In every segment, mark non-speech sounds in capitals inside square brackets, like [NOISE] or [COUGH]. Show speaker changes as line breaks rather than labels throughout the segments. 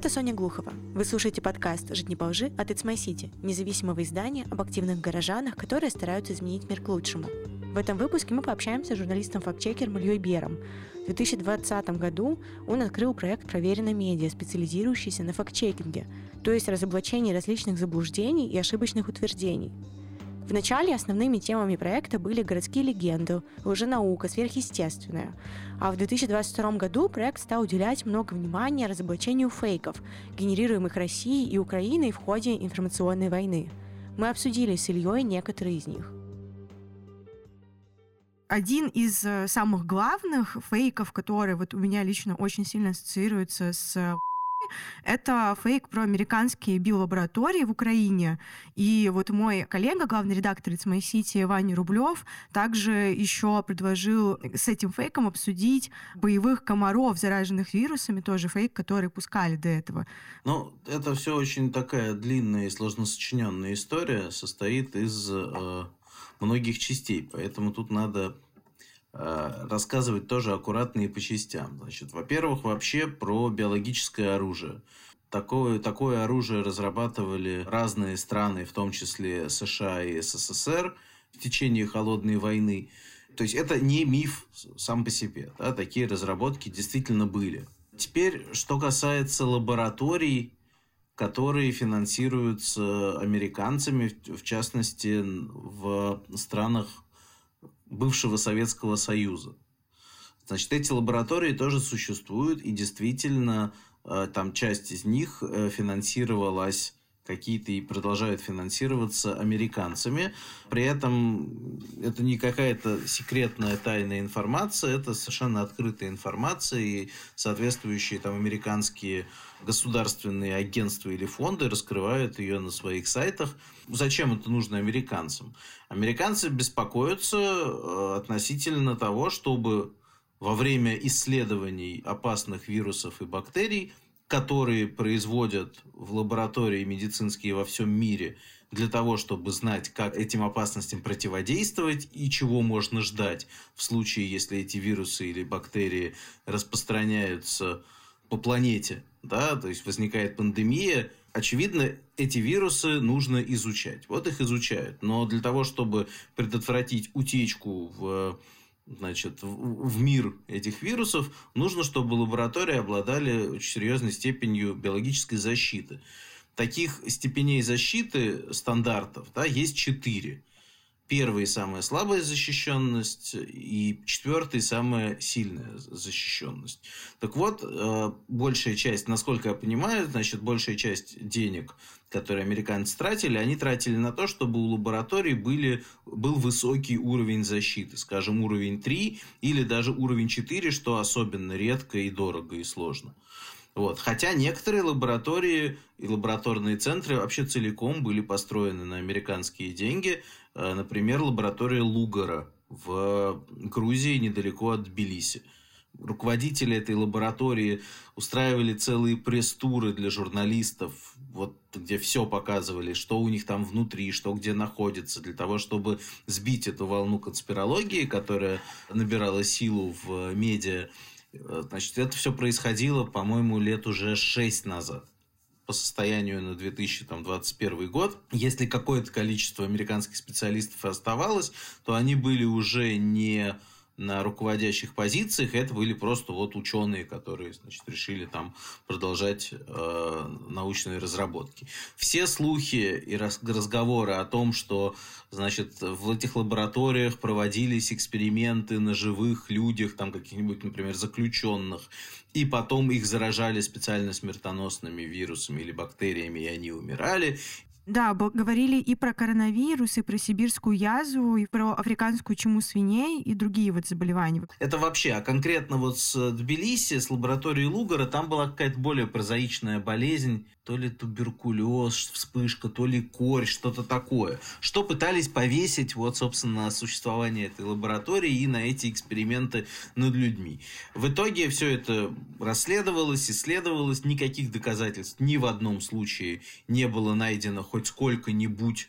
Это Соня Глухова. Вы слушаете подкаст «Жить не по лжи» от It's My City, независимого издания об активных горожанах, которые стараются изменить мир к лучшему. В этом выпуске мы пообщаемся с журналистом-фактчекером Ильей Бером. В 2020 году он открыл проект «Проверено медиа», специализирующийся на фактчекинге, то есть разоблачении различных заблуждений и ошибочных утверждений. Вначале основными темами проекта были городские легенды, лженаука, сверхъестественное. А в 2022 году проект стал уделять много внимания разоблачению фейков, генерируемых Россией и Украиной в ходе информационной войны. Мы обсудили с Ильей некоторые из них
один из э, самых главных фейков, который вот у меня лично очень сильно ассоциируется с это фейк про американские биолаборатории в Украине. И вот мой коллега, главный редактор из моей сети Ваня Рублев, также еще предложил с этим фейком обсудить боевых комаров, зараженных вирусами, тоже фейк, который пускали до этого.
Ну, это все очень такая длинная и сложно сочиненная история, состоит из э, многих частей, поэтому тут надо рассказывать тоже аккуратно и по частям. Значит, во-первых, вообще про биологическое оружие. Такое, такое оружие разрабатывали разные страны, в том числе США и СССР в течение холодной войны. То есть это не миф сам по себе. Да? Такие разработки действительно были. Теперь, что касается лабораторий, которые финансируются американцами, в частности, в странах бывшего Советского Союза. Значит, эти лаборатории тоже существуют, и действительно э, там часть из них э, финансировалась какие-то и продолжают финансироваться американцами. При этом это не какая-то секретная тайная информация, это совершенно открытая информация, и соответствующие там американские государственные агентства или фонды раскрывают ее на своих сайтах. Зачем это нужно американцам? Американцы беспокоятся э, относительно того, чтобы во время исследований опасных вирусов и бактерий которые производят в лаборатории медицинские во всем мире для того, чтобы знать, как этим опасностям противодействовать и чего можно ждать в случае, если эти вирусы или бактерии распространяются по планете, да, то есть возникает пандемия, очевидно, эти вирусы нужно изучать. Вот их изучают. Но для того, чтобы предотвратить утечку в значит, в мир этих вирусов, нужно, чтобы лаборатории обладали очень серьезной степенью биологической защиты. Таких степеней защиты стандартов да, есть четыре. Первый – самая слабая защищенность, и четвертый – самая сильная защищенность. Так вот, э, большая часть, насколько я понимаю, значит, большая часть денег, которые американцы тратили, они тратили на то, чтобы у лабораторий были, был высокий уровень защиты, скажем, уровень 3 или даже уровень 4, что особенно редко и дорого и сложно. Вот. Хотя некоторые лаборатории и лабораторные центры вообще целиком были построены на американские деньги. Э, например, лаборатория Лугара в Грузии, недалеко от Тбилиси. Руководители этой лаборатории устраивали целые пресс-туры для журналистов, вот, где все показывали, что у них там внутри, что где находится, для того, чтобы сбить эту волну конспирологии, которая набирала силу в медиа Э, значит, это все происходило, по-моему, лет уже 6 назад по состоянию на 2021 год. Если какое-то количество американских специалистов оставалось, то они были уже не на руководящих позициях, это были просто вот ученые, которые значит, решили там продолжать э, научные разработки. Все слухи и разговоры о том, что значит, в этих лабораториях проводились эксперименты на живых людях, там каких-нибудь, например, заключенных, и потом их заражали специально смертоносными вирусами или бактериями, и они умирали.
Да, говорили и про коронавирус, и про сибирскую язву, и про африканскую чуму свиней, и другие вот заболевания.
Это вообще, а конкретно вот с Тбилиси, с лабораторией Лугара, там была какая-то более прозаичная болезнь, то ли туберкулез, вспышка, то ли корь, что-то такое. Что пытались повесить вот, собственно, на существование этой лаборатории и на эти эксперименты над людьми. В итоге все это расследовалось, исследовалось, никаких доказательств ни в одном случае не было найдено хоть сколько-нибудь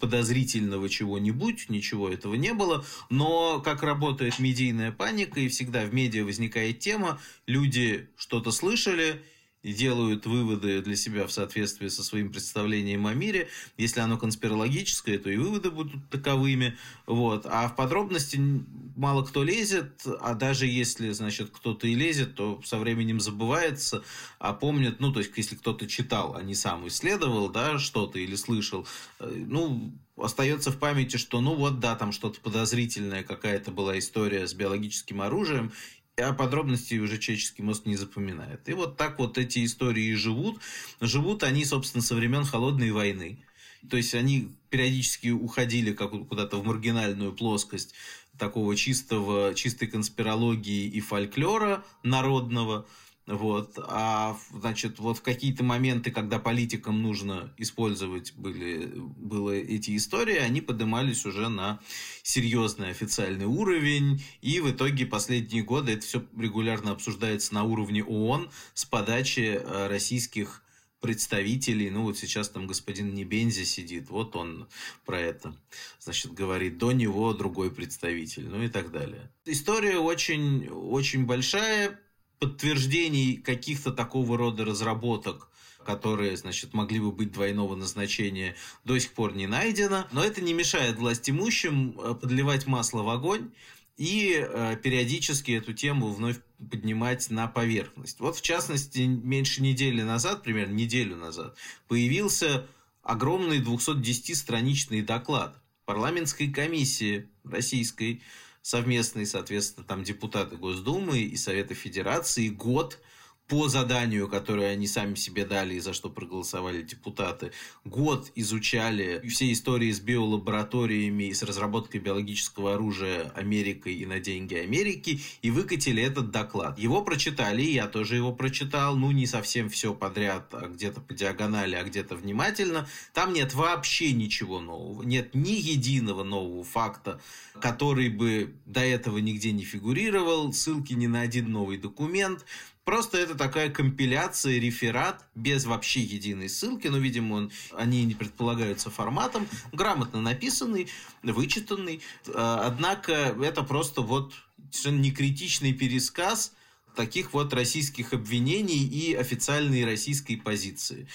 подозрительного чего-нибудь, ничего этого не было, но как работает медийная паника, и всегда в медиа возникает тема, люди что-то слышали, делают выводы для себя в соответствии со своим представлением о мире. Если оно конспирологическое, то и выводы будут таковыми. Вот. А в подробности мало кто лезет, а даже если, значит, кто-то и лезет, то со временем забывается, а помнит, ну, то есть, если кто-то читал, а не сам исследовал, да, что-то или слышал, э, ну, остается в памяти, что, ну, вот, да, там что-то подозрительное, какая-то была история с биологическим оружием, а подробностей уже человеческий мозг не запоминает. И вот так вот эти истории живут. Живут они, собственно, со времен Холодной войны. То есть они периодически уходили как куда-то в маргинальную плоскость такого чистого, чистой конспирологии и фольклора народного – вот. А, значит, вот в какие-то моменты, когда политикам нужно использовать были, было эти истории, они поднимались уже на серьезный официальный уровень. И в итоге последние годы это все регулярно обсуждается на уровне ООН с подачи э, российских представителей, ну вот сейчас там господин Небензи сидит, вот он про это, значит, говорит, до него другой представитель, ну и так далее. История очень, очень большая, подтверждений каких-то такого рода разработок которые, значит, могли бы быть двойного назначения, до сих пор не найдено. Но это не мешает власть имущим э, подливать масло в огонь и э, периодически эту тему вновь поднимать на поверхность. Вот, в частности, меньше недели назад, примерно неделю назад, появился огромный 210-страничный доклад парламентской комиссии российской совместные, соответственно, там депутаты Госдумы и Совета Федерации год по заданию, которое они сами себе дали и за что проголосовали депутаты, год изучали все истории с биолабораториями и с разработкой биологического оружия Америкой и на деньги Америки и выкатили этот доклад. Его прочитали, я тоже его прочитал, ну не совсем все подряд, а где-то по диагонали, а где-то внимательно. Там нет вообще ничего нового, нет ни единого нового факта, который бы до этого нигде не фигурировал, ссылки ни на один новый документ. Просто это такая компиляция, реферат, без вообще единой ссылки, но, видимо, он, они не предполагаются форматом, грамотно написанный, вычитанный. А, однако это просто вот совершенно некритичный пересказ таких вот российских обвинений и официальной российской позиции.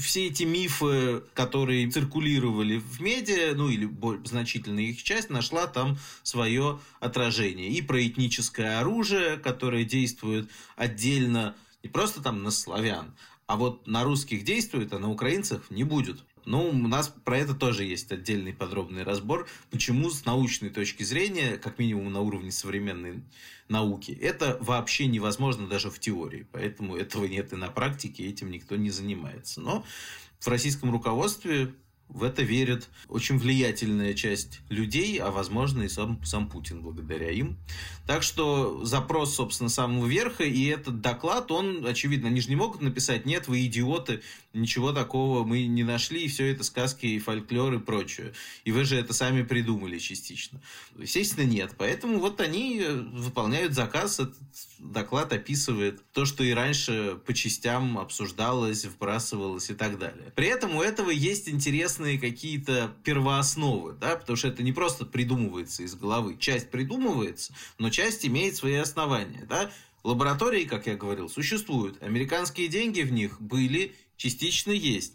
Все эти мифы, которые циркулировали в медиа, ну или значительная их часть, нашла там свое отражение. И про этническое оружие, которое действует отдельно не просто там на славян, а вот на русских действует, а на украинцах не будет. Ну, у нас про это тоже есть отдельный подробный разбор, почему с научной точки зрения, как минимум на уровне современной науки, это вообще невозможно даже в теории. Поэтому этого нет и на практике, этим никто не занимается. Но в российском руководстве в это верит очень влиятельная часть людей, а возможно и сам, сам Путин благодаря им. Так что запрос, собственно, самого верха и этот доклад, он, очевидно, они же не могут написать, нет, вы идиоты, ничего такого мы не нашли, и все это сказки и фольклор и прочее. И вы же это сами придумали частично. Естественно, нет. Поэтому вот они выполняют заказ, этот доклад описывает то, что и раньше по частям обсуждалось, вбрасывалось и так далее. При этом у этого есть интересные какие-то первоосновы, да, потому что это не просто придумывается из головы. Часть придумывается, но часть имеет свои основания, да. Лаборатории, как я говорил, существуют. Американские деньги в них были, частично есть.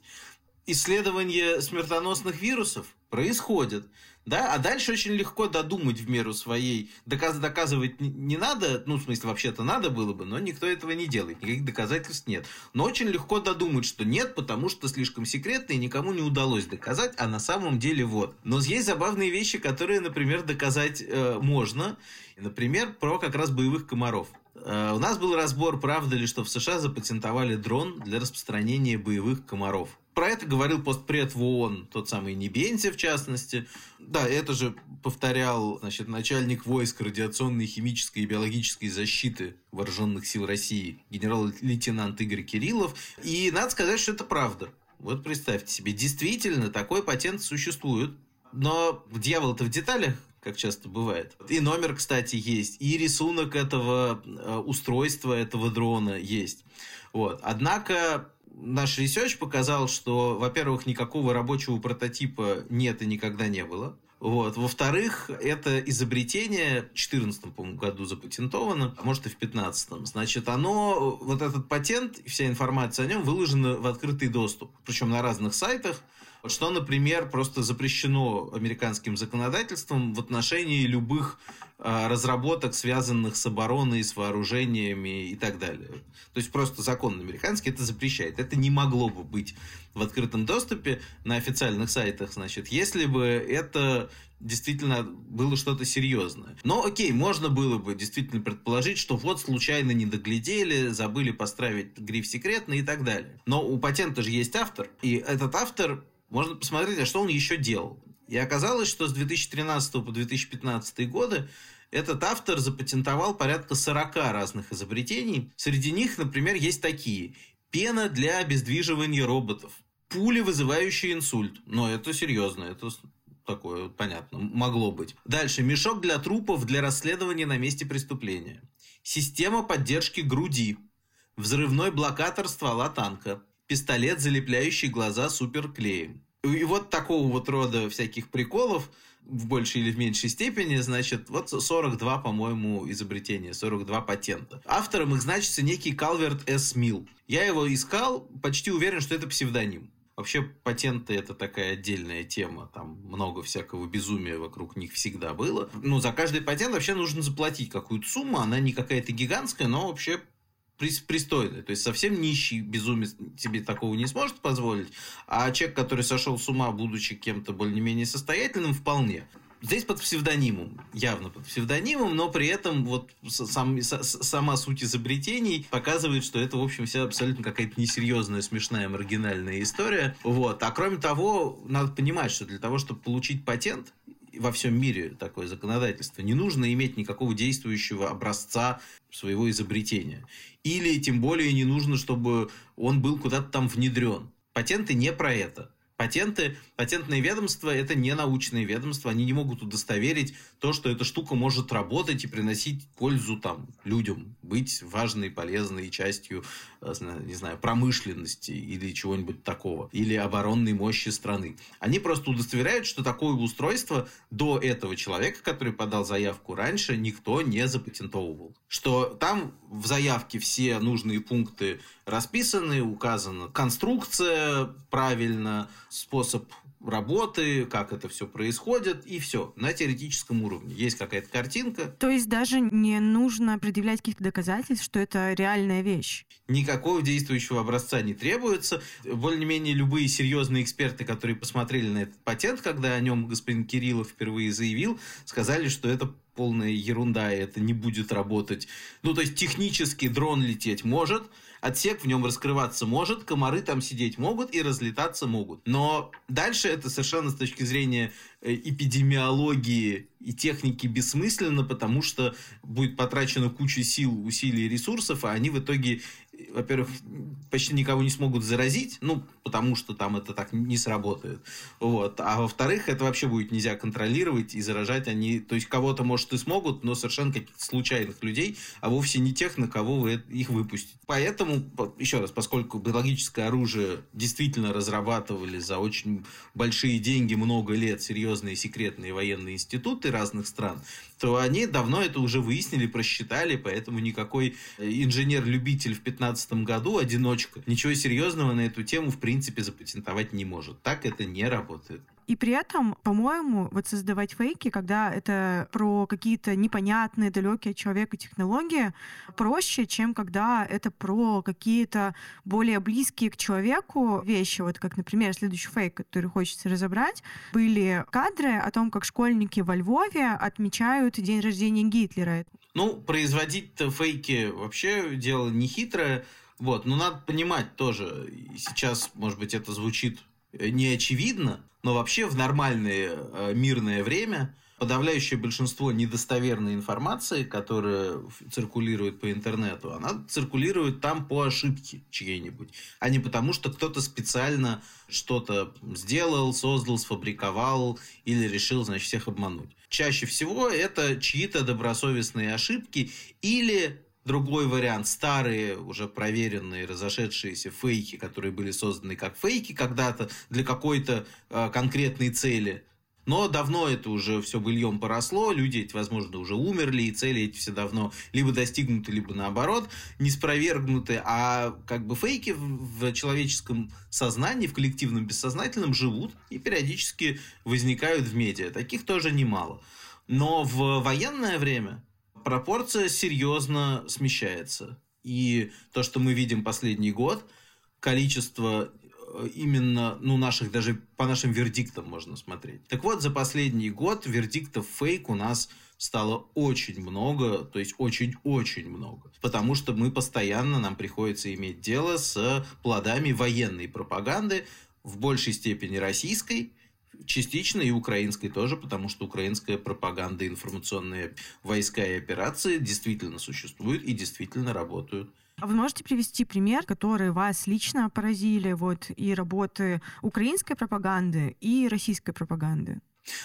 Исследования смертоносных вирусов происходят. Да? А дальше очень легко додумать в меру своей. Доказ, доказывать не надо, ну, в смысле, вообще-то надо было бы, но никто этого не делает, никаких доказательств нет. Но очень легко додумать, что нет, потому что слишком секретно и никому не удалось доказать, а на самом деле вот. Но есть забавные вещи, которые, например, доказать э, можно. Например, про как раз боевых комаров. Э, у нас был разбор, правда ли, что в США запатентовали дрон для распространения боевых комаров. Про это говорил постпред в ООН, тот самый Небензи, в частности. Да, это же повторял значит, начальник войск радиационной, химической и биологической защиты Вооруженных сил России, генерал-лейтенант Игорь Кириллов. И надо сказать, что это правда. Вот представьте себе, действительно, такой патент существует. Но дьявол-то в деталях, как часто бывает. И номер, кстати, есть, и рисунок этого э, устройства, этого дрона есть. Вот. Однако наш research показал, что, во-первых, никакого рабочего прототипа нет и никогда не было. Вот. Во-вторых, это изобретение в 2014 году запатентовано, а может и в 2015. Значит, оно, вот этот патент, вся информация о нем выложена в открытый доступ. Причем на разных сайтах. Что, например, просто запрещено американским законодательством в отношении любых разработок, связанных с обороной, с вооружениями и так далее. То есть просто закон американский это запрещает. Это не могло бы быть в открытом доступе на официальных сайтах, значит, если бы это действительно было что-то серьезное. Но окей, можно было бы действительно предположить, что вот случайно не доглядели, забыли поставить гриф секретно и так далее. Но у патента же есть автор, и этот автор можно посмотреть, а что он еще делал. И оказалось, что с 2013 по 2015 годы этот автор запатентовал порядка 40 разных изобретений. Среди них, например, есть такие. Пена для обездвиживания роботов. Пули, вызывающие инсульт. Но это серьезно, это такое, понятно, могло быть. Дальше. Мешок для трупов для расследования на месте преступления. Система поддержки груди. Взрывной блокатор ствола танка пистолет, залепляющий глаза суперклеем. И вот такого вот рода всяких приколов в большей или в меньшей степени, значит, вот 42, по-моему, изобретения, 42 патента. Автором их значится некий Калверт С. Милл. Я его искал, почти уверен, что это псевдоним. Вообще патенты это такая отдельная тема, там много всякого безумия вокруг них всегда было. Ну, за каждый патент вообще нужно заплатить какую-то сумму, она не какая-то гигантская, но вообще пристойный. То есть совсем нищий безумец себе такого не сможет позволить, а человек, который сошел с ума, будучи кем-то более-менее состоятельным, вполне. Здесь под псевдонимом, явно под псевдонимом, но при этом вот сам, сама суть изобретений показывает, что это, в общем, вся абсолютно какая-то несерьезная, смешная, маргинальная история. Вот. А кроме того, надо понимать, что для того, чтобы получить патент, во всем мире такое законодательство. Не нужно иметь никакого действующего образца своего изобретения. Или тем более не нужно, чтобы он был куда-то там внедрен. Патенты не про это. Патенты, патентные ведомства – это не научные ведомства, они не могут удостоверить то, что эта штука может работать и приносить пользу там людям, быть важной, полезной частью, э, не знаю, промышленности или чего-нибудь такого, или оборонной мощи страны. Они просто удостоверяют, что такое устройство до этого человека, который подал заявку раньше, никто не запатентовывал. Что там в заявке все нужные пункты расписаны, указана конструкция правильно, способ работы, как это все происходит, и все, на теоретическом уровне. Есть какая-то картинка.
То есть даже не нужно предъявлять каких-то доказательств, что это реальная вещь?
Никакого действующего образца не требуется. Более-менее любые серьезные эксперты, которые посмотрели на этот патент, когда о нем господин Кириллов впервые заявил, сказали, что это полная ерунда, и это не будет работать. Ну, то есть технически дрон лететь может, Отсек в нем раскрываться может, комары там сидеть могут и разлетаться могут. Но дальше это совершенно с точки зрения э, эпидемиологии и техники бессмысленно, потому что будет потрачено куча сил, усилий и ресурсов, а они в итоге во-первых, почти никого не смогут заразить, ну, потому что там это так не сработает. Вот. А во-вторых, это вообще будет нельзя контролировать и заражать они, то есть кого-то, может, и смогут, но совершенно каких-то случайных людей, а вовсе не тех, на кого вы их выпустите. Поэтому, еще раз, поскольку биологическое оружие действительно разрабатывали за очень большие деньги много лет серьезные секретные военные институты разных стран, то они давно это уже выяснили, просчитали, поэтому никакой инженер-любитель в 2015 году, одиночка, ничего серьезного на эту тему в принципе запатентовать не может. Так это не работает.
И при этом, по-моему, вот создавать фейки, когда это про какие-то непонятные, далекие от человека технологии, проще, чем когда это про какие-то более близкие к человеку вещи. Вот как, например, следующий фейк, который хочется разобрать, были кадры о том, как школьники во Львове отмечают день рождения Гитлера.
Ну, производить фейки вообще дело не хитрое. Вот, но надо понимать тоже, сейчас, может быть, это звучит не очевидно, но вообще в нормальное э, мирное время подавляющее большинство недостоверной информации, которая циркулирует по интернету, она циркулирует там по ошибке чьей-нибудь, а не потому, что кто-то специально что-то сделал, создал, сфабриковал или решил, значит, всех обмануть. Чаще всего это чьи-то добросовестные ошибки или Другой вариант – старые, уже проверенные, разошедшиеся фейки, которые были созданы как фейки когда-то для какой-то э, конкретной цели. Но давно это уже все быльем поросло, люди эти, возможно, уже умерли, и цели эти все давно либо достигнуты, либо наоборот не спровергнуты, а как бы фейки в человеческом сознании, в коллективном бессознательном живут и периодически возникают в медиа. Таких тоже немало. Но в военное время пропорция серьезно смещается. И то, что мы видим последний год, количество именно, ну, наших, даже по нашим вердиктам можно смотреть. Так вот, за последний год вердиктов фейк у нас стало очень много, то есть очень-очень много. Потому что мы постоянно, нам приходится иметь дело с плодами военной пропаганды, в большей степени российской, частично и украинской тоже, потому что украинская пропаганда, информационные войска и операции действительно существуют и действительно работают.
А вы можете привести пример, которые вас лично поразили вот и работы украинской пропаганды и российской пропаганды?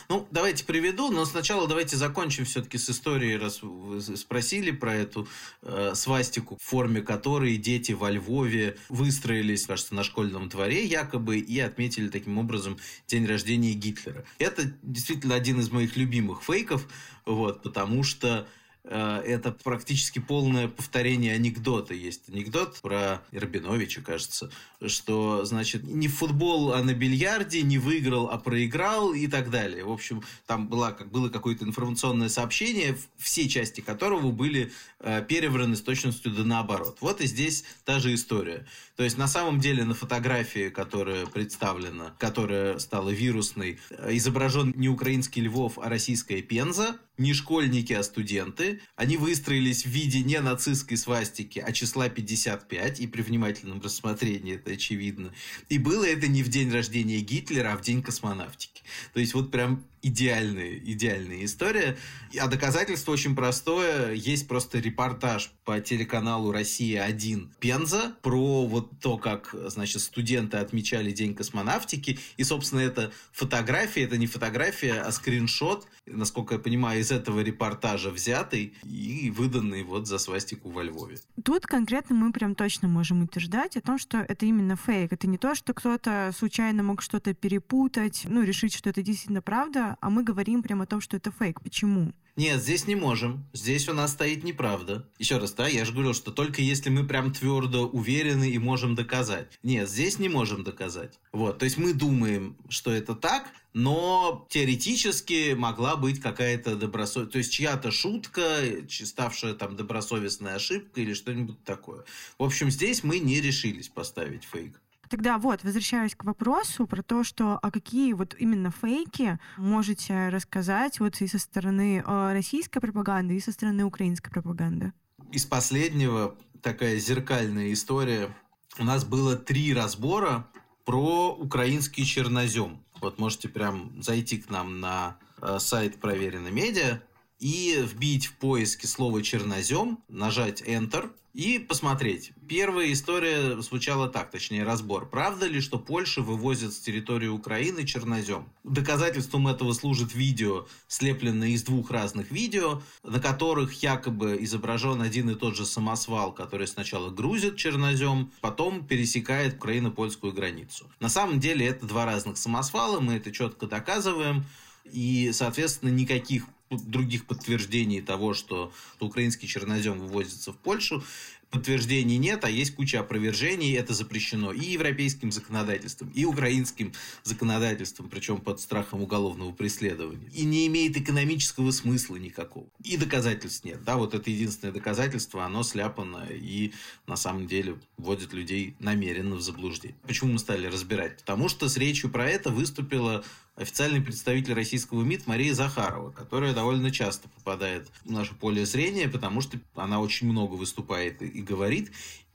Ну, давайте приведу, но сначала давайте закончим все-таки с историей, раз вы спросили про эту э, свастику, в форме которой дети во Львове выстроились, кажется, на школьном дворе якобы и отметили таким образом день рождения Гитлера. Это действительно один из моих любимых фейков, вот, потому что это практически полное повторение анекдота. Есть анекдот про Рабиновича, кажется, что, значит, не в футбол, а на бильярде, не выиграл, а проиграл и так далее. В общем, там была, как, было какое-то информационное сообщение, все части которого были э, перевраны с точностью да наоборот. Вот и здесь та же история. То есть, на самом деле, на фотографии, которая представлена, которая стала вирусной, изображен не украинский Львов, а российская Пенза, не школьники, а студенты. Они выстроились в виде не нацистской свастики, а числа 55, и при внимательном рассмотрении это очевидно. И было это не в день рождения Гитлера, а в день космонавтики. [LAUGHS] То есть вот прям идеальная, идеальная история. А доказательство очень простое. Есть просто репортаж по телеканалу «Россия-1» Пенза про вот то, как, значит, студенты отмечали День космонавтики. И, собственно, это фотография, это не фотография, а скриншот, насколько я понимаю, из этого репортажа взятый и выданный вот за свастику во Львове.
Тут конкретно мы прям точно можем утверждать о том, что это именно фейк. Это не то, что кто-то случайно мог что-то перепутать, ну, решить, что это действительно правда, а мы говорим прямо о том, что это фейк. Почему?
Нет, здесь не можем. Здесь у нас стоит неправда. Еще раз, да, я же говорил, что только если мы прям твердо уверены и можем доказать. Нет, здесь не можем доказать. Вот, то есть мы думаем, что это так, но теоретически могла быть какая-то добросовестная, то есть чья-то шутка, ставшая там добросовестной ошибкой или что-нибудь такое. В общем, здесь мы не решились поставить фейк.
Тогда вот, возвращаюсь к вопросу про то, что а какие вот именно фейки можете рассказать вот и со стороны э, российской пропаганды, и со стороны украинской пропаганды?
Из последнего такая зеркальная история. У нас было три разбора про украинский чернозем. Вот можете прям зайти к нам на э, сайт Проверено Медиа и вбить в поиске слово чернозем, нажать Enter – и посмотреть. Первая история звучала так, точнее разбор. Правда ли, что Польша вывозит с территории Украины чернозем? Доказательством этого служит видео, слепленное из двух разных видео, на которых якобы изображен один и тот же самосвал, который сначала грузит чернозем, потом пересекает Украино-польскую границу. На самом деле это два разных самосвала, мы это четко доказываем. И, соответственно, никаких других подтверждений того, что украинский чернозем вывозится в Польшу, подтверждений нет, а есть куча опровержений, это запрещено и европейским законодательством, и украинским законодательством, причем под страхом уголовного преследования. И не имеет экономического смысла никакого. И доказательств нет. Да, вот это единственное доказательство, оно сляпано и на самом деле вводит людей намеренно в заблуждение. Почему мы стали разбирать? Потому что с речью про это выступила официальный представитель российского МИД Мария Захарова, которая довольно часто попадает в наше поле зрения, потому что она очень много выступает и говорит.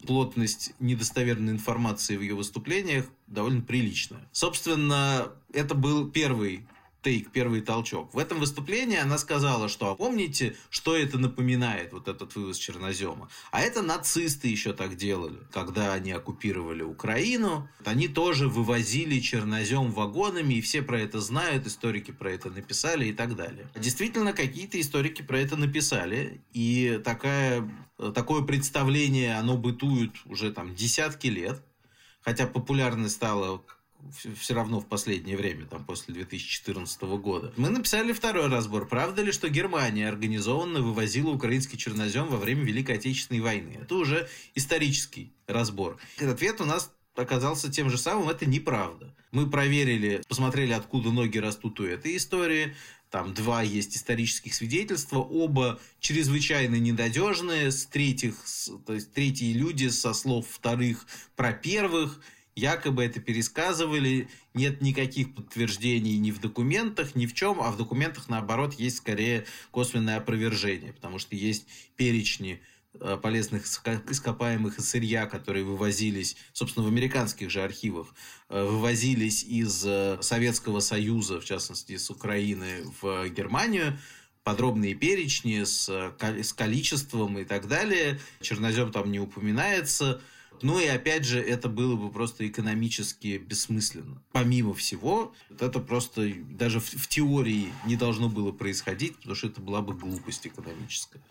Плотность недостоверной информации в ее выступлениях довольно приличная. Собственно, это был первый тейк, первый толчок. В этом выступлении она сказала, что а помните, что это напоминает, вот этот вывоз чернозема? А это нацисты еще так делали, когда они оккупировали Украину. Они тоже вывозили чернозем вагонами, и все про это знают, историки про это написали и так далее. Действительно, какие-то историки про это написали, и такая, такое представление, оно бытует уже там десятки лет, хотя популярность стала все равно в последнее время, там, после 2014 года. Мы написали второй разбор. Правда ли, что Германия организованно вывозила украинский чернозем во время Великой Отечественной войны? Это уже исторический разбор. Ответ у нас оказался тем же самым, это неправда. Мы проверили, посмотрели, откуда ноги растут у этой истории, там два есть исторических свидетельства, оба чрезвычайно ненадежные, с третьих, то есть третьи люди со слов вторых про первых, якобы это пересказывали, нет никаких подтверждений ни в документах, ни в чем, а в документах, наоборот, есть скорее косвенное опровержение, потому что есть перечни Э, полезных ископаемых и сырья, которые вывозились, собственно, в американских же архивах, э, вывозились из э, Советского Союза, в частности, с Украины в Германию, подробные перечни с, с количеством и так далее. Чернозем там не упоминается. Ну и опять же, это было бы просто экономически бессмысленно. Помимо всего, это просто даже в, в теории не должно было происходить, потому что это была бы глупость экономическая.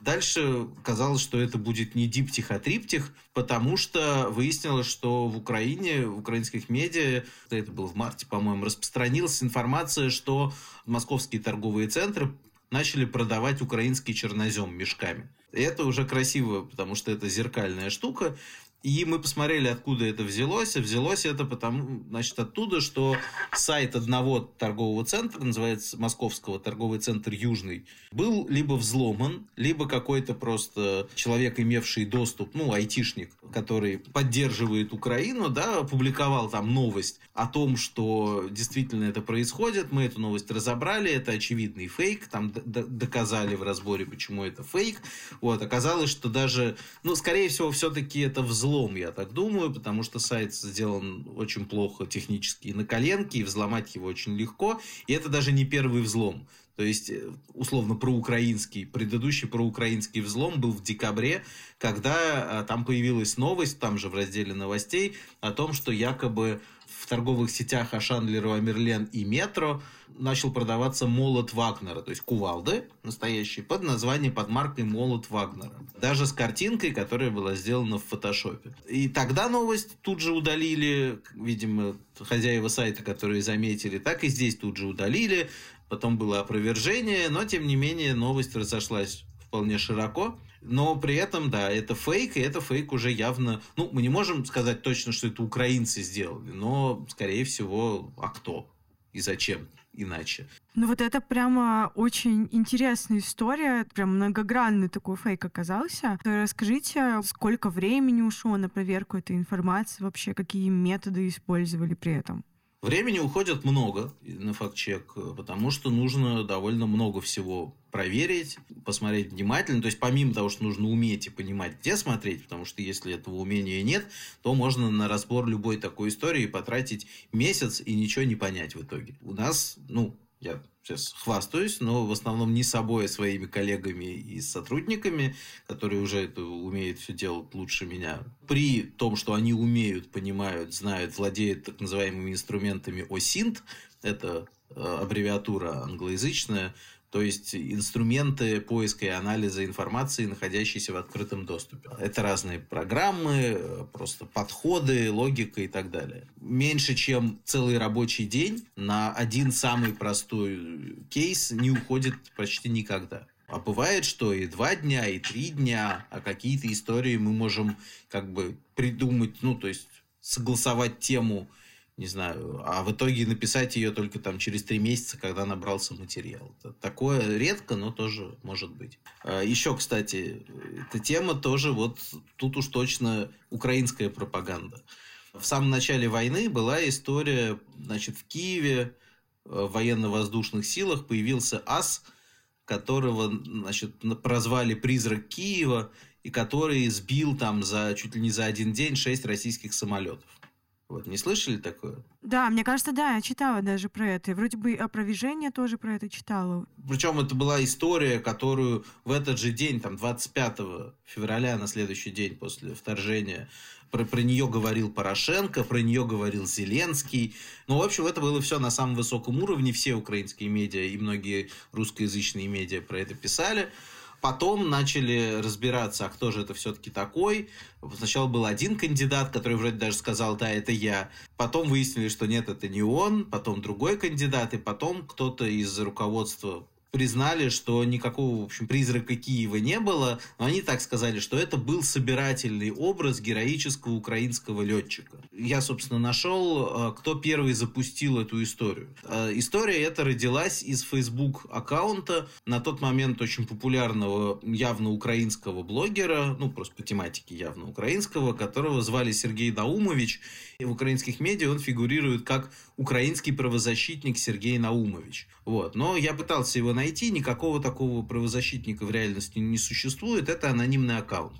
Дальше казалось, что это будет не диптих, а триптих, потому что выяснилось, что в Украине, в украинских медиа, это было в марте, по-моему, распространилась информация, что московские торговые центры начали продавать украинский чернозем мешками. И это уже красиво, потому что это зеркальная штука. И мы посмотрели, откуда это взялось. И взялось это потому, значит, оттуда, что сайт одного торгового центра, называется Московского торговый центр Южный, был либо взломан, либо какой-то просто человек, имевший доступ, ну, айтишник, который поддерживает Украину, да, опубликовал там новость о том, что действительно это происходит. Мы эту новость разобрали, это очевидный фейк, там доказали в разборе, почему это фейк. Вот, оказалось, что даже, ну, скорее всего, все-таки это взлом взлом, я так думаю, потому что сайт сделан очень плохо технически на коленке, и взломать его очень легко. И это даже не первый взлом. То есть, э, условно, проукраинский, предыдущий проукраинский взлом был в декабре, когда а, там появилась новость, там же в разделе новостей, о том, что якобы в торговых сетях Ашан, Леруа Мерлен и Метро начал продаваться молот Вагнера, то есть кувалды настоящие, под названием, под маркой молот Вагнера. Даже с картинкой, которая была сделана в фотошопе. И тогда новость тут же удалили, видимо, хозяева сайта, которые заметили, так и здесь тут же удалили. Потом было опровержение, но тем не менее новость разошлась вполне широко. Но при этом, да, это фейк, и это фейк уже явно... Ну, мы не можем сказать точно, что это украинцы сделали, но, скорее всего, а кто и зачем иначе.
Ну вот это прямо очень интересная история, прям многогранный такой фейк оказался. Расскажите, сколько времени ушло на проверку этой информации, вообще какие методы использовали при этом?
Времени уходит много на факт-чек, потому что нужно довольно много всего проверить, посмотреть внимательно. То есть, помимо того, что нужно уметь и понимать, где смотреть, потому что если этого умения нет, то можно на разбор любой такой истории потратить месяц и ничего не понять в итоге. У нас, ну, я сейчас хвастаюсь, но в основном не собой, а своими коллегами и сотрудниками, которые уже это умеют все делать лучше меня. При том, что они умеют, понимают, знают, владеют так называемыми инструментами OSINT, это э, аббревиатура англоязычная, то есть инструменты поиска и анализа информации, находящиеся в открытом доступе. Это разные программы, просто подходы, логика и так далее. Меньше, чем целый рабочий день на один самый простой кейс не уходит почти никогда. А бывает, что и два дня, и три дня, а какие-то истории мы можем как бы придумать, ну, то есть согласовать тему не знаю, а в итоге написать ее только там через три месяца, когда набрался материал. Такое редко, но тоже может быть. А Еще, кстати, эта тема тоже вот тут уж точно украинская пропаганда. В самом начале войны была история, значит, в Киеве э, в военно-воздушных силах появился ас, которого, значит, прозвали «Призрак Киева», и который сбил там за чуть ли не за один день шесть российских самолетов. Вот, не слышали такое?
Да, мне кажется, да, я читала даже про это. И вроде бы опровержение тоже про это читала.
Причем это была история, которую в этот же день, там, 25 февраля, на следующий день после вторжения, про, про нее говорил Порошенко, про нее говорил Зеленский. Ну, в общем, это было все на самом высоком уровне. Все украинские медиа и многие русскоязычные медиа про это писали. Потом начали разбираться, а кто же это все-таки такой. Сначала был один кандидат, который вроде даже сказал, да, это я. Потом выяснили, что нет, это не он. Потом другой кандидат. И потом кто-то из руководства признали, что никакого, в общем, призрака Киева не было, но они так сказали, что это был собирательный образ героического украинского летчика. Я, собственно, нашел, э, кто первый запустил эту историю. Э, история эта родилась из Facebook аккаунта на тот момент очень популярного явно украинского блогера, ну, просто по тематике явно украинского, которого звали Сергей Наумович. И в украинских медиа он фигурирует как украинский правозащитник Сергей Наумович. Вот. Но я пытался его найти, никакого такого правозащитника в реальности не существует, это анонимный аккаунт.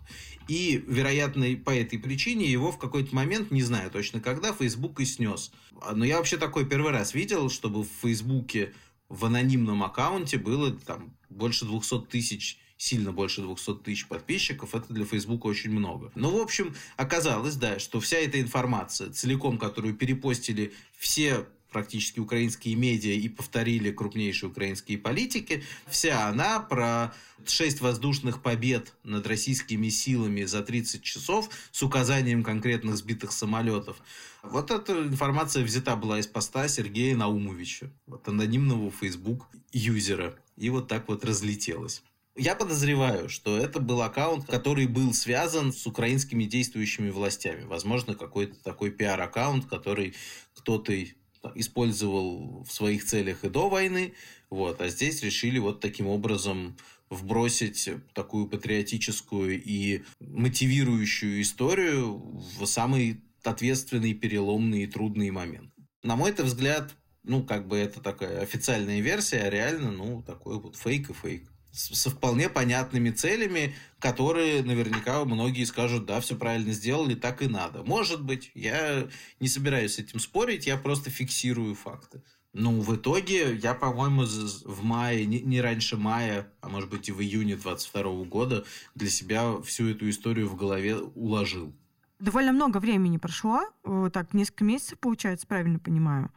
И, вероятно, по этой причине его в какой-то момент, не знаю точно когда, Facebook и снес. Но я вообще такой первый раз видел, чтобы в Фейсбуке в анонимном аккаунте было там больше 200 тысяч сильно больше 200 тысяч подписчиков, это для Facebook очень много. Но, в общем, оказалось, да, что вся эта информация, целиком, которую перепостили все практически украинские медиа и повторили крупнейшие украинские политики. Вся она про шесть воздушных побед над российскими силами за 30 часов с указанием конкретных сбитых самолетов. Вот эта информация взята была из поста Сергея Наумовича, вот анонимного Facebook юзера. И вот так вот разлетелась. Я подозреваю, что это был аккаунт, который был связан с украинскими действующими властями. Возможно, какой-то такой пиар-аккаунт, который кто-то использовал в своих целях и до войны, вот, а здесь решили вот таким образом вбросить такую патриотическую и мотивирующую историю в самый ответственный, переломный и трудный момент. На мой взгляд, ну, как бы это такая официальная версия, а реально, ну, такой вот фейк и фейк со вполне понятными целями, которые наверняка многие скажут, да, все правильно сделали, так и надо. Может быть, я не собираюсь с этим спорить, я просто фиксирую факты. Ну, в итоге я, по-моему, в мае, не, раньше мая, а может быть и в июне 22 года для себя всю эту историю в голове уложил.
Довольно много времени прошло, так, несколько месяцев, получается, правильно понимаю.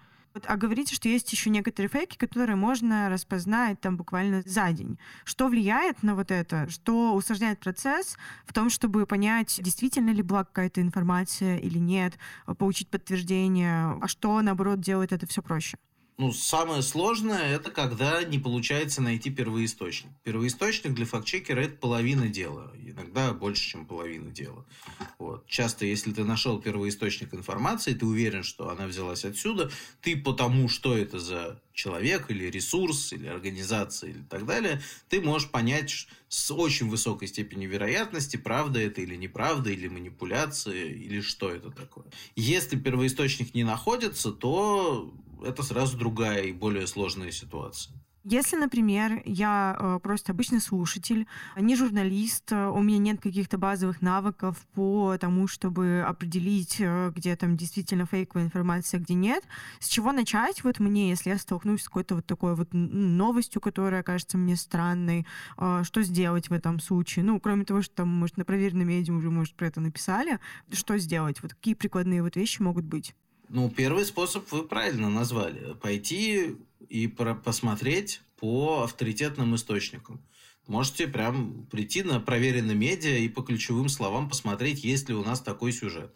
А говорите, что есть еще некоторые фейки, которые можно распознать там буквально за день. Что влияет на вот это? Что усложняет процесс в том, чтобы понять, действительно ли была какая-то информация или нет, получить подтверждение, а что, наоборот, делает это все проще?
Ну, самое сложное – это когда не получается найти первоисточник. Первоисточник для фактчекера – это половина дела. Иногда больше, чем половина дела. Вот. Часто, если ты нашел первоисточник информации, ты уверен, что она взялась отсюда, ты потому, что это за человек или ресурс, или организация, или так далее, ты можешь понять с очень высокой степенью вероятности, правда это или неправда, или манипуляция, или что это такое. Если первоисточник не находится, то это сразу другая и более сложная ситуация.
Если, например, я э, просто обычный слушатель, не журналист, э, у меня нет каких-то базовых навыков по тому, чтобы определить, э, где там действительно фейковая информация, где нет, с чего начать вот мне, если я столкнусь с какой-то вот такой вот новостью, которая кажется мне странной, что сделать в этом случае? Ну, кроме того, что там, может, на проверенном медиа уже, может, про это написали, что сделать? Вот какие прикладные вот вещи могут быть?
Ну, первый способ вы правильно назвали. Пойти и посмотреть по авторитетным источникам. Можете прям прийти на проверенные медиа и по ключевым словам посмотреть, есть ли у нас такой сюжет.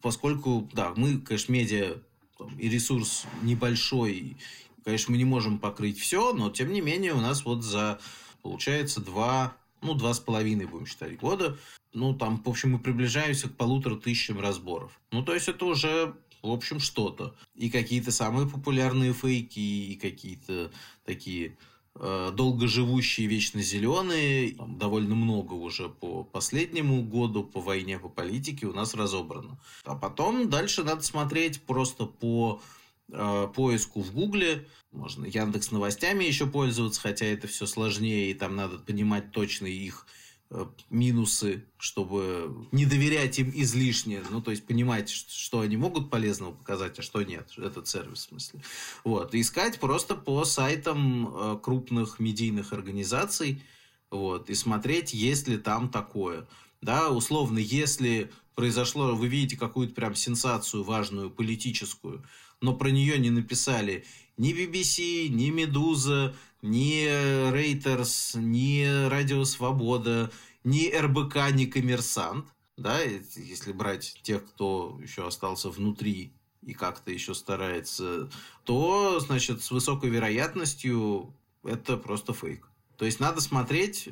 Поскольку, да, мы, конечно, медиа там, и ресурс небольшой, конечно, мы не можем покрыть все, но тем не менее у нас вот за, получается, два, ну, два с половиной, будем считать, года, ну, там, в общем, мы приближаемся к полутора тысячам разборов. Ну, то есть это уже в общем, что-то. И какие-то самые популярные фейки, и какие-то такие э, долгоживущие, вечно зеленые. Там довольно много уже по последнему году, по войне, по политике у нас разобрано. А потом дальше надо смотреть просто по э, поиску в Гугле. Можно Яндекс новостями еще пользоваться, хотя это все сложнее, и там надо понимать точно их минусы, чтобы не доверять им излишне, ну, то есть понимать, что они могут полезного показать, а что нет, этот сервис в смысле. Вот, искать просто по сайтам э, крупных медийных организаций, вот, и смотреть, есть ли там такое. Да, условно, если произошло, вы видите какую-то прям сенсацию важную, политическую, но про нее не написали ни BBC, ни Медуза, ни Рейтерс, ни Радио Свобода, ни РБК, ни Коммерсант, да, если брать тех, кто еще остался внутри и как-то еще старается, то, значит, с высокой вероятностью это просто фейк. То есть надо смотреть,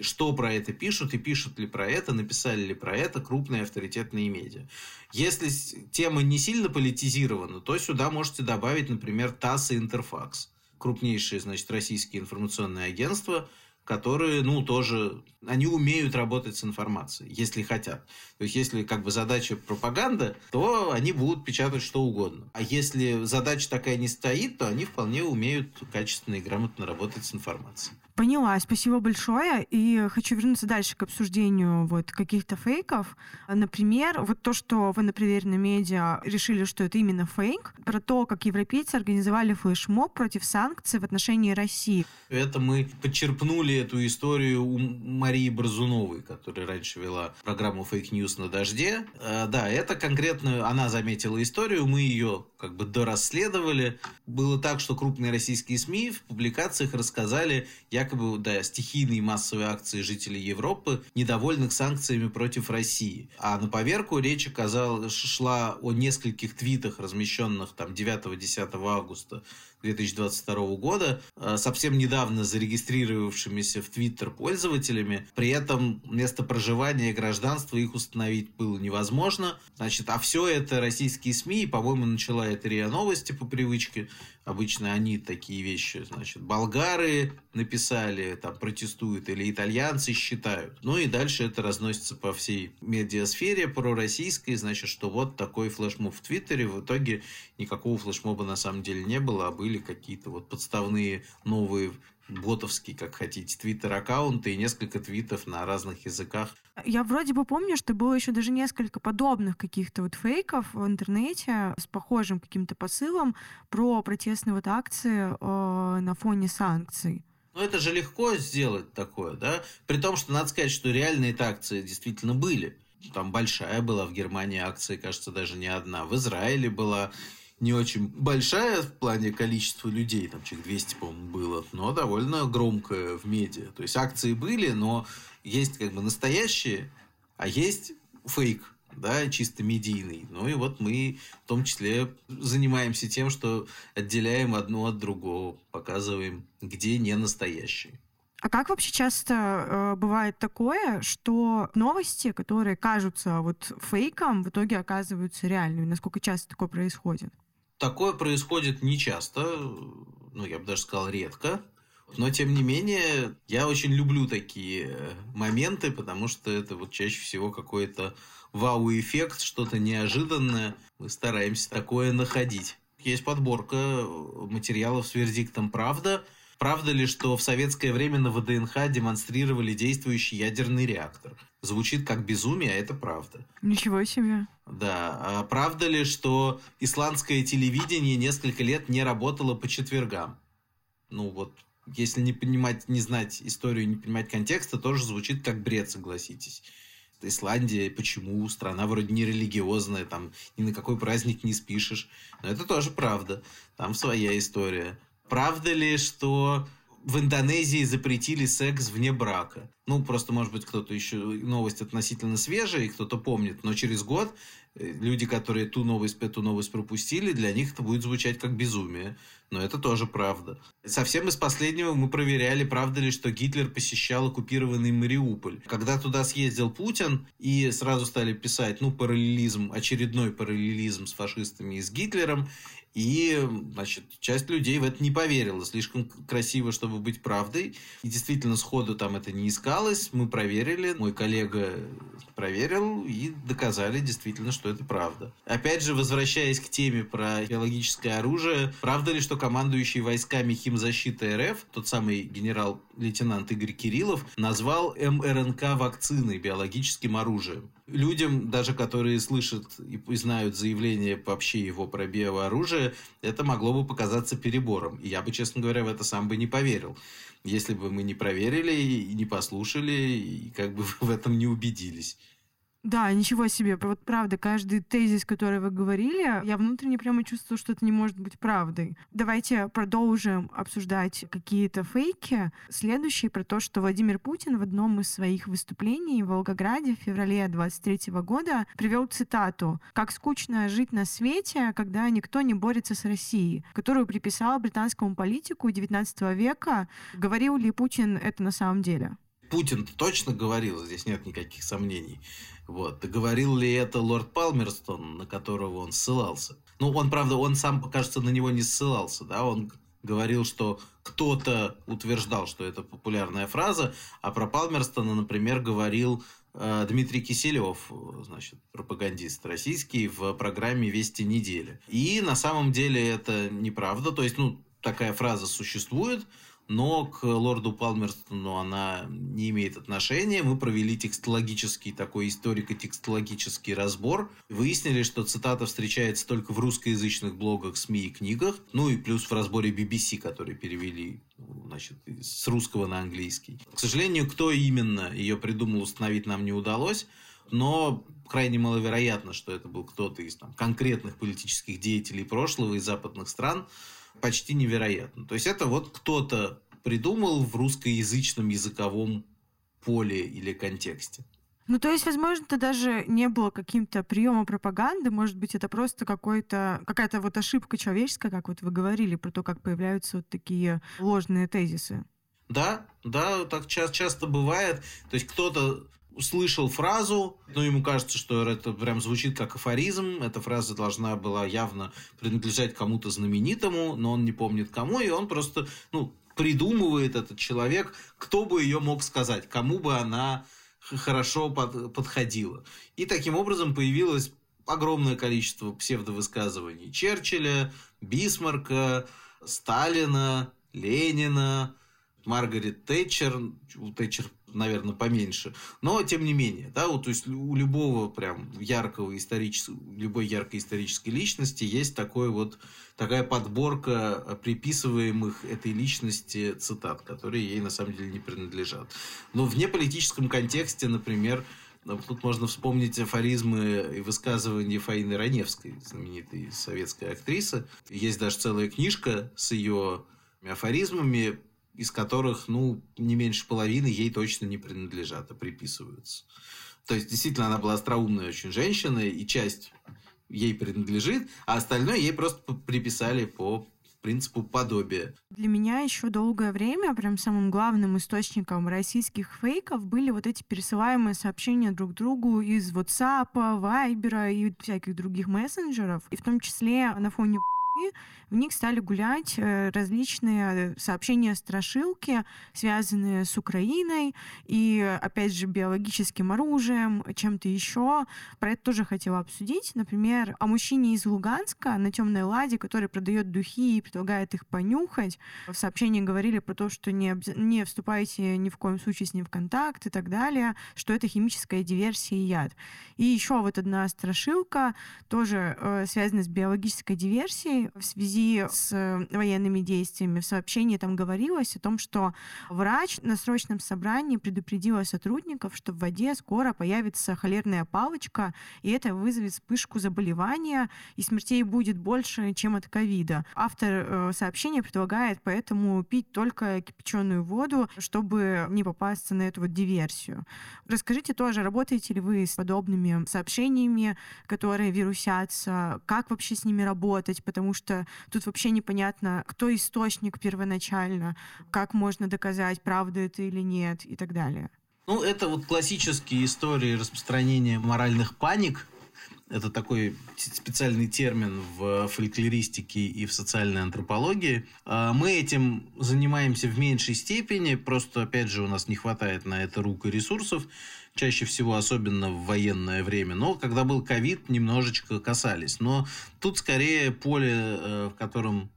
что про это пишут, и пишут ли про это, написали ли про это крупные авторитетные медиа. Если тема не сильно политизирована, то сюда можете добавить, например, ТАСС и Интерфакс. Крупнейшие, значит, российские информационные агентства – которые, ну, тоже, они умеют работать с информацией, если хотят. То есть, если как бы задача пропаганда, то они будут печатать что угодно. А если задача такая не стоит, то они вполне умеют качественно и грамотно работать с информацией.
Поняла, спасибо большое. И хочу вернуться дальше к обсуждению вот каких-то фейков. Например, вот то, что вы на проверенном медиа решили, что это именно фейк, про то, как европейцы организовали флешмоб против санкций в отношении России.
Это мы подчерпнули эту историю у Марии Борзуновой, которая раньше вела программу Fake News на дожде. Э, да, это конкретно она заметила историю, мы ее как бы дорасследовали. Было так, что крупные российские СМИ в публикациях рассказали, якобы да, стихийные массовые акции жителей Европы, недовольных санкциями против России. А на поверку речь оказалась, шла о нескольких твитах, размещенных там 9-10 августа 2022 года, э, совсем недавно зарегистрировавшимися в Твиттер пользователями. При этом место проживания и гражданство их установить было невозможно. Значит, а все это российские СМИ, по-моему, начала это РИА Новости по привычке. Обычно они такие вещи, значит, болгары написали, там, протестуют, или итальянцы считают. Ну и дальше это разносится по всей медиасфере пророссийской, значит, что вот такой флешмоб в Твиттере. В итоге никакого флешмоба на самом деле не было, а были какие-то вот подставные новые ботовские, как хотите, твиттер-аккаунты и несколько твитов на разных языках.
Я вроде бы помню, что было еще даже несколько подобных каких-то вот фейков в интернете с похожим каким-то посылом про протестные вот акции э, на фоне санкций.
Ну, это же легко сделать такое, да? При том, что надо сказать, что реальные акции действительно были. Там большая была в Германии акция, кажется, даже не одна. В Израиле была не очень большая в плане количества людей, там человек 200, по-моему, было, но довольно громкая в медиа. То есть акции были, но есть как бы настоящие, а есть фейк, да, чисто медийный. Ну и вот мы в том числе занимаемся тем, что отделяем одно от другого, показываем, где не настоящие.
А как вообще часто э, бывает такое, что новости, которые кажутся вот фейком, в итоге оказываются реальными? Насколько часто такое происходит?
Такое происходит нечасто, ну, я бы даже сказал, редко. Но, тем не менее, я очень люблю такие моменты, потому что это вот чаще всего какой-то вау-эффект, что-то неожиданное. Мы стараемся такое находить. Есть подборка материалов с вердиктом «Правда», Правда ли, что в советское время на ВДНХ демонстрировали действующий ядерный реактор? Звучит как безумие, а это правда.
Ничего себе.
Да. А правда ли, что исландское телевидение несколько лет не работало по четвергам? Ну вот, если не понимать, не знать историю, не понимать контекста, тоже звучит как бред, согласитесь. Исландия, почему? Страна вроде не религиозная, там ни на какой праздник не спишешь. Но это тоже правда. Там своя история. Правда ли, что в Индонезии запретили секс вне брака? Ну, просто, может быть, кто-то еще... Новость относительно свежая, и кто-то помнит. Но через год э, люди, которые ту новость, эту новость пропустили, для них это будет звучать как безумие. Но это тоже правда. Совсем из последнего мы проверяли, правда ли, что Гитлер посещал оккупированный Мариуполь. Когда туда съездил Путин, и сразу стали писать, ну, параллелизм, очередной параллелизм с фашистами и с Гитлером, и, значит, часть людей в это не поверила. Слишком красиво, чтобы быть правдой. И действительно, сходу там это не искалось. Мы проверили. Мой коллега проверил и доказали действительно, что это правда. Опять же, возвращаясь к теме про биологическое оружие, правда ли, что командующий войсками химзащиты РФ, тот самый генерал-лейтенант Игорь Кириллов, назвал МРНК вакциной биологическим оружием? Людям, даже которые слышат и знают заявление вообще его про биооружие, это могло бы показаться перебором. И я бы, честно говоря, в это сам бы не поверил. Если бы мы не проверили и не послушали, и как бы [LAUGHS] в этом не убедились.
Да, ничего себе. Вот правда, каждый тезис, который вы говорили, я внутренне прямо чувствую, что это не может быть правдой. Давайте продолжим обсуждать какие-то фейки. Следующий про то, что Владимир Путин в одном из своих выступлений в Волгограде в феврале 23 года привел цитату «Как скучно жить на свете, когда никто не борется с Россией», которую приписал британскому политику XIX века. Говорил ли Путин это на самом деле?
Путин точно говорил, здесь нет никаких сомнений. Вот. Говорил ли это лорд Палмерстон, на которого он ссылался? Ну, он, правда, он сам, кажется, на него не ссылался, да, он говорил, что кто-то утверждал, что это популярная фраза, а про Палмерстона, например, говорил э, Дмитрий Киселев, значит, пропагандист российский, в программе «Вести недели». И на самом деле это неправда, то есть, ну, такая фраза существует, но к лорду Палмерстону она не имеет отношения. Мы провели текстологический такой историко-текстологический разбор. Выяснили, что цитата встречается только в русскоязычных блогах, СМИ и книгах. Ну и плюс в разборе BBC, который перевели значит, с русского на английский. К сожалению, кто именно ее придумал, установить нам не удалось. Но крайне маловероятно, что это был кто-то из там, конкретных политических деятелей прошлого и западных стран почти невероятно. То есть это вот кто-то придумал в русскоязычном языковом поле или контексте.
Ну, то есть, возможно, это даже не было каким-то приемом пропаганды, может быть, это просто какой-то, какая-то вот ошибка человеческая, как вот вы говорили, про то, как появляются вот такие ложные тезисы.
Да, да, так часто, часто бывает. То есть кто-то услышал фразу, но ему кажется, что это прям звучит как афоризм. Эта фраза должна была явно принадлежать кому-то знаменитому, но он не помнит кому, и он просто, ну, придумывает этот человек, кто бы ее мог сказать, кому бы она хорошо под, подходила. И таким образом появилось огромное количество псевдовысказываний Черчилля, Бисмарка, Сталина, Ленина, Маргарет Тэтчер, у Тэтчер наверное, поменьше. Но, тем не менее, да, вот, то есть у любого прям яркого исторического, любой яркой исторической личности есть такой вот, такая подборка приписываемых этой личности цитат, которые ей на самом деле не принадлежат. Но в неполитическом контексте, например, Тут можно вспомнить афоризмы и высказывания Фаины Раневской, знаменитой советской актрисы. Есть даже целая книжка с ее афоризмами, из которых, ну, не меньше половины ей точно не принадлежат, а приписываются. То есть, действительно, она была остроумной очень женщиной, и часть ей принадлежит, а остальное ей просто приписали по принципу подобия.
Для меня еще долгое время прям самым главным источником российских фейков были вот эти пересылаемые сообщения друг другу из WhatsApp, Viber и всяких других мессенджеров, и в том числе на фоне в них стали гулять э, различные сообщения-страшилки, связанные с Украиной и, опять же, биологическим оружием, чем-то еще. Про это тоже хотела обсудить. Например, о мужчине из Луганска на темной ладе, который продает духи и предлагает их понюхать. В сообщении говорили про то, что не, не вступайте ни в коем случае с ним в контакт и так далее, что это химическая диверсия и яд. И еще вот одна страшилка, тоже э, связанная с биологической диверсией в связи с э, военными действиями. В сообщении там говорилось о том, что врач на срочном собрании предупредила сотрудников, что в воде скоро появится холерная палочка, и это вызовет вспышку заболевания, и смертей будет больше, чем от ковида. Автор э, сообщения предлагает поэтому пить только кипяченую воду, чтобы не попасться на эту вот диверсию. Расскажите тоже, работаете ли вы с подобными сообщениями, которые вирусятся, как вообще с ними работать, потому что Тут вообще непонятно, кто источник первоначально, как можно доказать, правда это или нет и так далее.
Ну, это вот классические истории распространения моральных паник. Это такой специальный термин в фольклористике и в социальной антропологии. А мы этим занимаемся в меньшей степени, просто, опять же, у нас не хватает на это рук и ресурсов чаще всего, особенно в военное время. Но когда был ковид, немножечко касались. Но тут скорее поле, э, в котором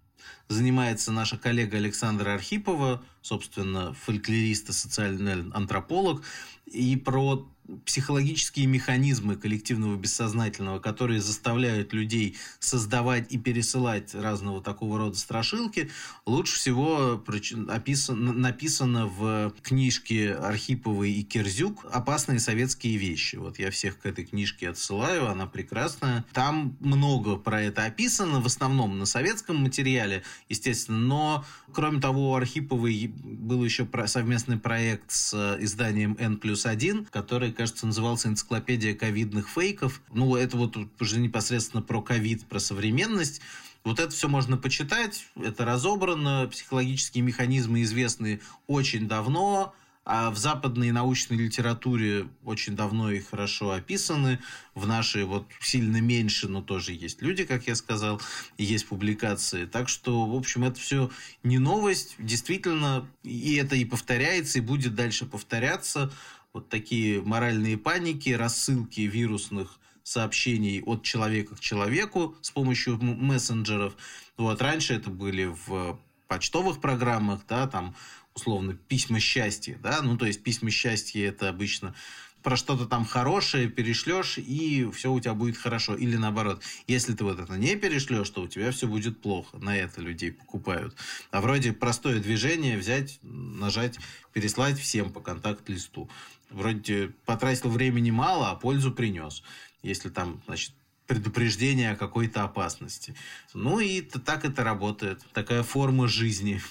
занимается наша коллега Александра Архипова, собственно, фольклорист и социальный антрополог. И про психологические механизмы коллективного бессознательного, которые заставляют людей создавать и пересылать разного такого рода страшилки, лучше всего описано, написано в книжке Архиповой и Кирзюк «Опасные советские вещи». Вот я всех к этой книжке отсылаю, она прекрасная. Там много про это описано, в основном на советском материале, естественно, но, кроме того, у Архиповой был еще совместный проект с изданием N плюс 1, который кажется, назывался «Энциклопедия ковидных фейков». Ну, это вот уже непосредственно про ковид, про современность. Вот это все можно почитать, это разобрано, психологические механизмы известны очень давно, а в западной научной литературе очень давно и хорошо описаны. В нашей вот сильно меньше, но тоже есть люди, как я сказал, и есть публикации. Так что, в общем, это все не новость. Действительно, и это и повторяется, и будет дальше повторяться вот такие моральные паники, рассылки вирусных сообщений от человека к человеку с помощью мессенджеров. Вот раньше это были в почтовых программах, да, там условно письма счастья, да, ну то есть письма счастья это обычно про что-то там хорошее перешлешь, и все у тебя будет хорошо. Или наоборот, если ты вот это не перешлешь, то у тебя все будет плохо. На это людей покупают. А вроде простое движение взять, нажать, переслать всем по контакт-листу. Вроде потратил времени мало, а пользу принес. Если там, значит, предупреждение о какой-то опасности. Ну и так это работает. Такая форма жизни.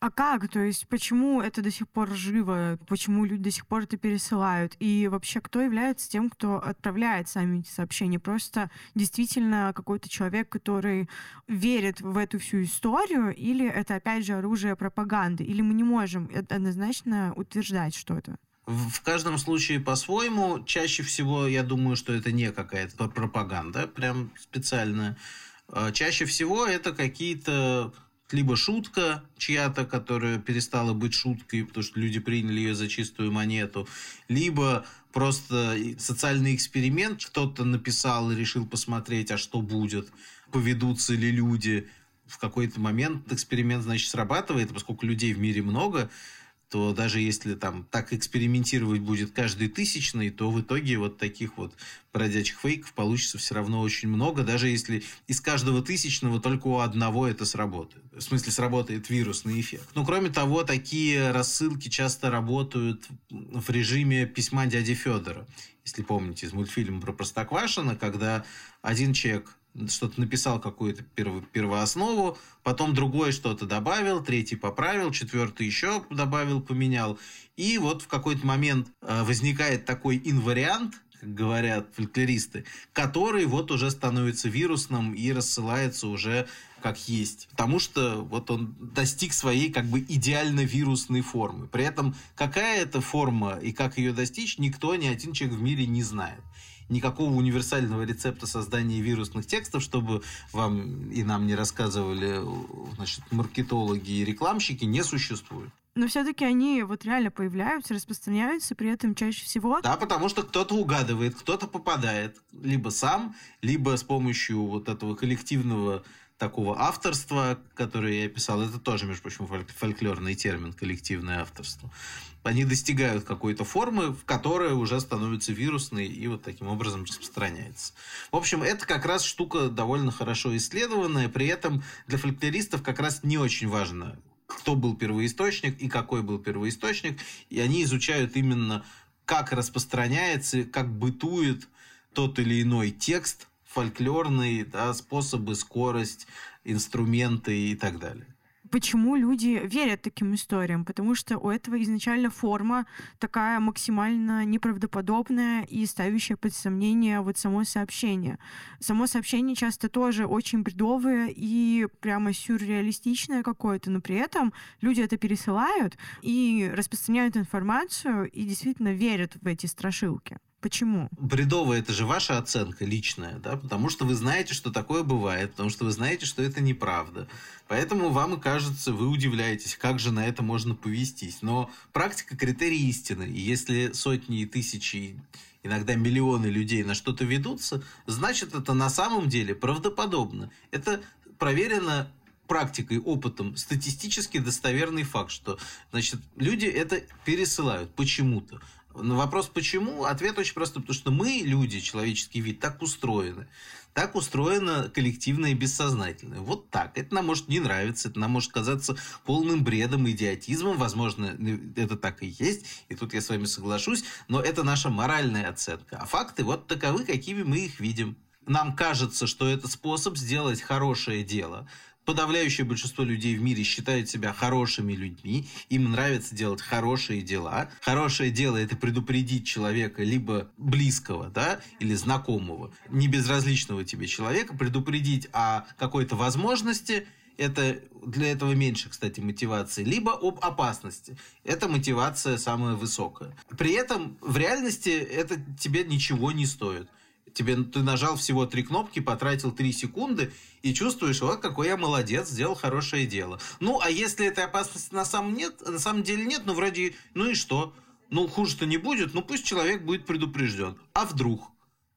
А как? То есть почему это до сих пор живо? Почему люди до сих пор это пересылают? И вообще, кто является тем, кто отправляет сами эти сообщения? Просто действительно какой-то человек, который верит в эту всю историю, или это опять же оружие пропаганды? Или мы не можем однозначно утверждать что-то?
В каждом случае по-своему. Чаще всего я думаю, что это не какая-то пропаганда, прям специальная. А чаще всего это какие-то либо шутка чья-то, которая перестала быть шуткой, потому что люди приняли ее за чистую монету, либо просто социальный эксперимент, кто-то написал и решил посмотреть, а что будет, поведутся ли люди. В какой-то момент эксперимент, значит, срабатывает, поскольку людей в мире много, то даже если там так экспериментировать будет каждый тысячный, то в итоге вот таких вот бродячих фейков получится все равно очень много, даже если из каждого тысячного только у одного это сработает. В смысле, сработает вирусный эффект. Ну, кроме того, такие рассылки часто работают в режиме письма дяди Федора. Если помните из мультфильма про Простоквашино, когда один человек что-то написал какую-то перво, первооснову, потом другой что-то добавил, третий поправил, четвертый еще добавил, поменял. И вот в какой-то момент э, возникает такой инвариант, как говорят фольклористы, который вот уже становится вирусным и рассылается уже как есть. Потому что вот он достиг своей как бы идеально вирусной формы. При этом какая это форма и как ее достичь, никто, ни один человек в мире не знает никакого универсального рецепта создания вирусных текстов, чтобы вам и нам не рассказывали значит, маркетологи и рекламщики, не существует.
Но все-таки они вот реально появляются, распространяются, при этом чаще всего...
Да, потому что кто-то угадывает, кто-то попадает. Либо сам, либо с помощью вот этого коллективного такого авторства, которое я писал, это тоже, между прочим, фольклорный термин, коллективное авторство. Они достигают какой-то формы, в которой уже становится вирусной и вот таким образом распространяется. В общем, это как раз штука довольно хорошо исследованная, при этом для фольклористов как раз не очень важно, кто был первоисточник и какой был первоисточник, и они изучают именно, как распространяется, как бытует тот или иной текст – фольклорные да, способы, скорость, инструменты и так далее.
Почему люди верят таким историям? Потому что у этого изначально форма такая максимально неправдоподобная и ставящая под сомнение вот само сообщение. Само сообщение часто тоже очень бредовое и прямо сюрреалистичное какое-то, но при этом люди это пересылают и распространяют информацию и действительно верят в эти страшилки. Почему?
Бредовая это же ваша оценка личная, да, потому что вы знаете, что такое бывает, потому что вы знаете, что это неправда. Поэтому вам и кажется, вы удивляетесь, как же на это можно повестись. Но практика критерий истины. И если сотни и тысячи, иногда миллионы людей на что-то ведутся, значит это на самом деле правдоподобно. Это проверено практикой, опытом, статистически достоверный факт, что значит, люди это пересылают почему-то. На вопрос почему, ответ очень простой, потому что мы, люди, человеческий вид, так устроены. Так устроено коллективное бессознательное. Вот так. Это нам может не нравиться, это нам может казаться полным бредом, идиотизмом. Возможно, это так и есть, и тут я с вами соглашусь, но это наша моральная оценка. А факты вот таковы, какими мы их видим. Нам кажется, что это способ сделать хорошее дело, подавляющее большинство людей в мире считают себя хорошими людьми, им нравится делать хорошие дела. Хорошее дело – это предупредить человека либо близкого, да, или знакомого, не безразличного тебе человека, предупредить о какой-то возможности, это для этого меньше, кстати, мотивации, либо об опасности. Это мотивация самая высокая. При этом в реальности это тебе ничего не стоит тебе ты нажал всего три кнопки, потратил три секунды и чувствуешь, вот какой я молодец, сделал хорошее дело. Ну, а если этой опасности на самом, нет, на самом деле нет, ну, вроде, ну и что? Ну, хуже-то не будет, ну, пусть человек будет предупрежден. А вдруг?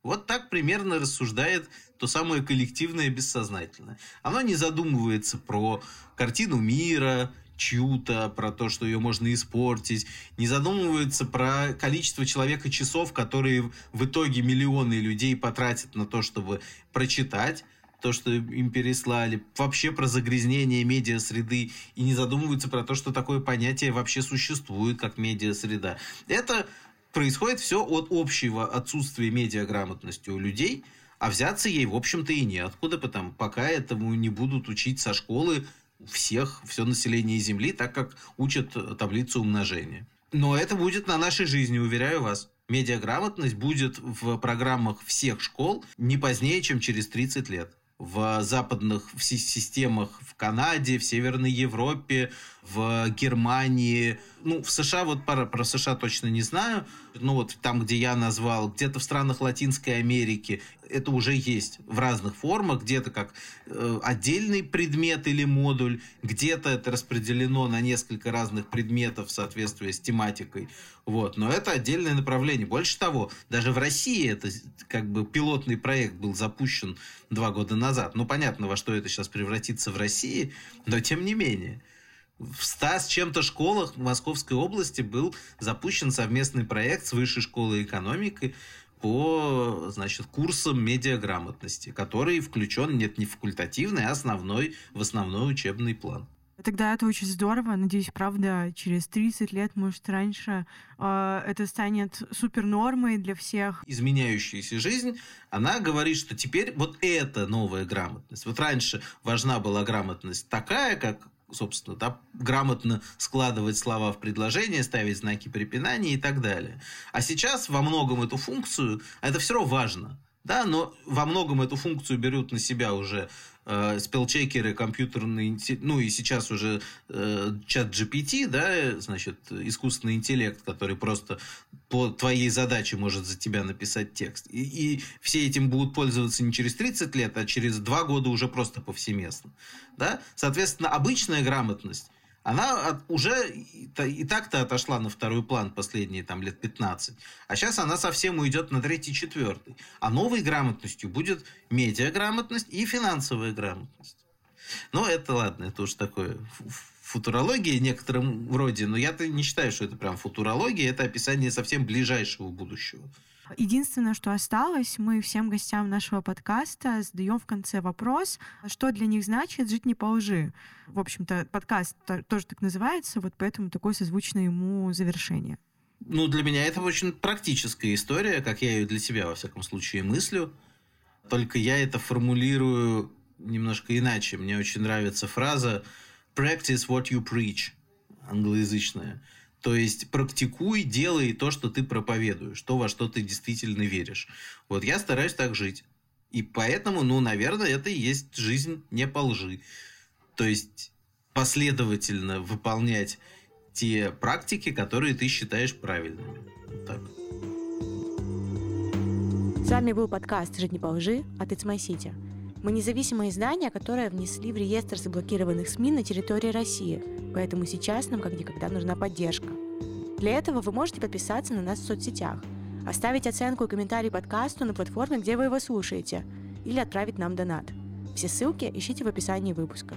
Вот так примерно рассуждает то самое коллективное бессознательное. Оно не задумывается про картину мира, чью-то, про то, что ее можно испортить, не задумывается про количество человека часов, которые в итоге миллионы людей потратят на то, чтобы прочитать то, что им переслали, вообще про загрязнение медиа-среды. И не задумываются про то, что такое понятие вообще существует, как медиа-среда. Это происходит все от общего отсутствия медиаграмотности у людей, а взяться ей, в общем-то, и неоткуда, потому пока этому не будут учить со школы всех, все население Земли, так как учат таблицу умножения. Но это будет на нашей жизни, уверяю вас. Медиаграмотность будет в программах всех школ не позднее, чем через 30 лет в западных системах в Канаде, в Северной Европе, в Германии. Ну, в США, вот про, про США точно не знаю. Ну, вот там, где я назвал, где-то в странах Латинской Америки это уже есть в разных формах. Где-то как э, отдельный предмет или модуль, где-то это распределено на несколько разных предметов в соответствии с тематикой. Вот. Но это отдельное направление. Больше того, даже в России это как бы пилотный проект был запущен два года назад. Ну, понятно, во что это сейчас превратится в России, но тем не менее в 100 с чем-то школах Московской области был запущен совместный проект с Высшей школой экономики по значит, курсам медиаграмотности, который включен нет, не факультативный, а основной, в основной учебный план.
Тогда это очень здорово. Надеюсь, правда, через 30 лет, может, раньше э, это станет супер нормой для всех.
Изменяющаяся жизнь, она говорит, что теперь вот это новая грамотность. Вот раньше важна была грамотность такая, как собственно, да, грамотно складывать слова в предложение, ставить знаки препинания и так далее. А сейчас во многом эту функцию, это все равно важно, да, но во многом эту функцию берут на себя уже э, спелчекеры, компьютерные, ну и сейчас уже э, чат GPT, да, значит, искусственный интеллект, который просто по твоей задаче может за тебя написать текст. И, и все этим будут пользоваться не через 30 лет, а через 2 года уже просто повсеместно. Да? Соответственно, обычная грамотность она уже и так-то отошла на второй план последние там лет 15. А сейчас она совсем уйдет на третий, четвертый. А новой грамотностью будет медиаграмотность и финансовая грамотность. Но это ладно, это уж такое футурология некотором роде, но я-то не считаю, что это прям футурология, это описание совсем ближайшего будущего.
Единственное, что осталось, мы всем гостям нашего подкаста задаем в конце вопрос, что для них значит жить не по лжи. В общем-то, подкаст тоже так называется, вот поэтому такое созвучное ему завершение.
Ну, для меня это очень практическая история, как я ее для себя, во всяком случае, мыслю. Только я это формулирую немножко иначе. Мне очень нравится фраза «practice what you preach» англоязычная. То есть практикуй, делай то, что ты проповедуешь, то, во что ты действительно веришь. Вот я стараюсь так жить. И поэтому, ну, наверное, это и есть жизнь не по лжи. То есть последовательно выполнять те практики, которые ты считаешь правильными. Так.
С вами был подкаст «Жить не по лжи» от It's My City. Мы независимое издание, которое внесли в реестр заблокированных СМИ на территории России, поэтому сейчас нам как никогда нужна поддержка. Для этого вы можете подписаться на нас в соцсетях, оставить оценку и комментарий подкасту на платформе, где вы его слушаете, или отправить нам донат. Все ссылки ищите в описании выпуска.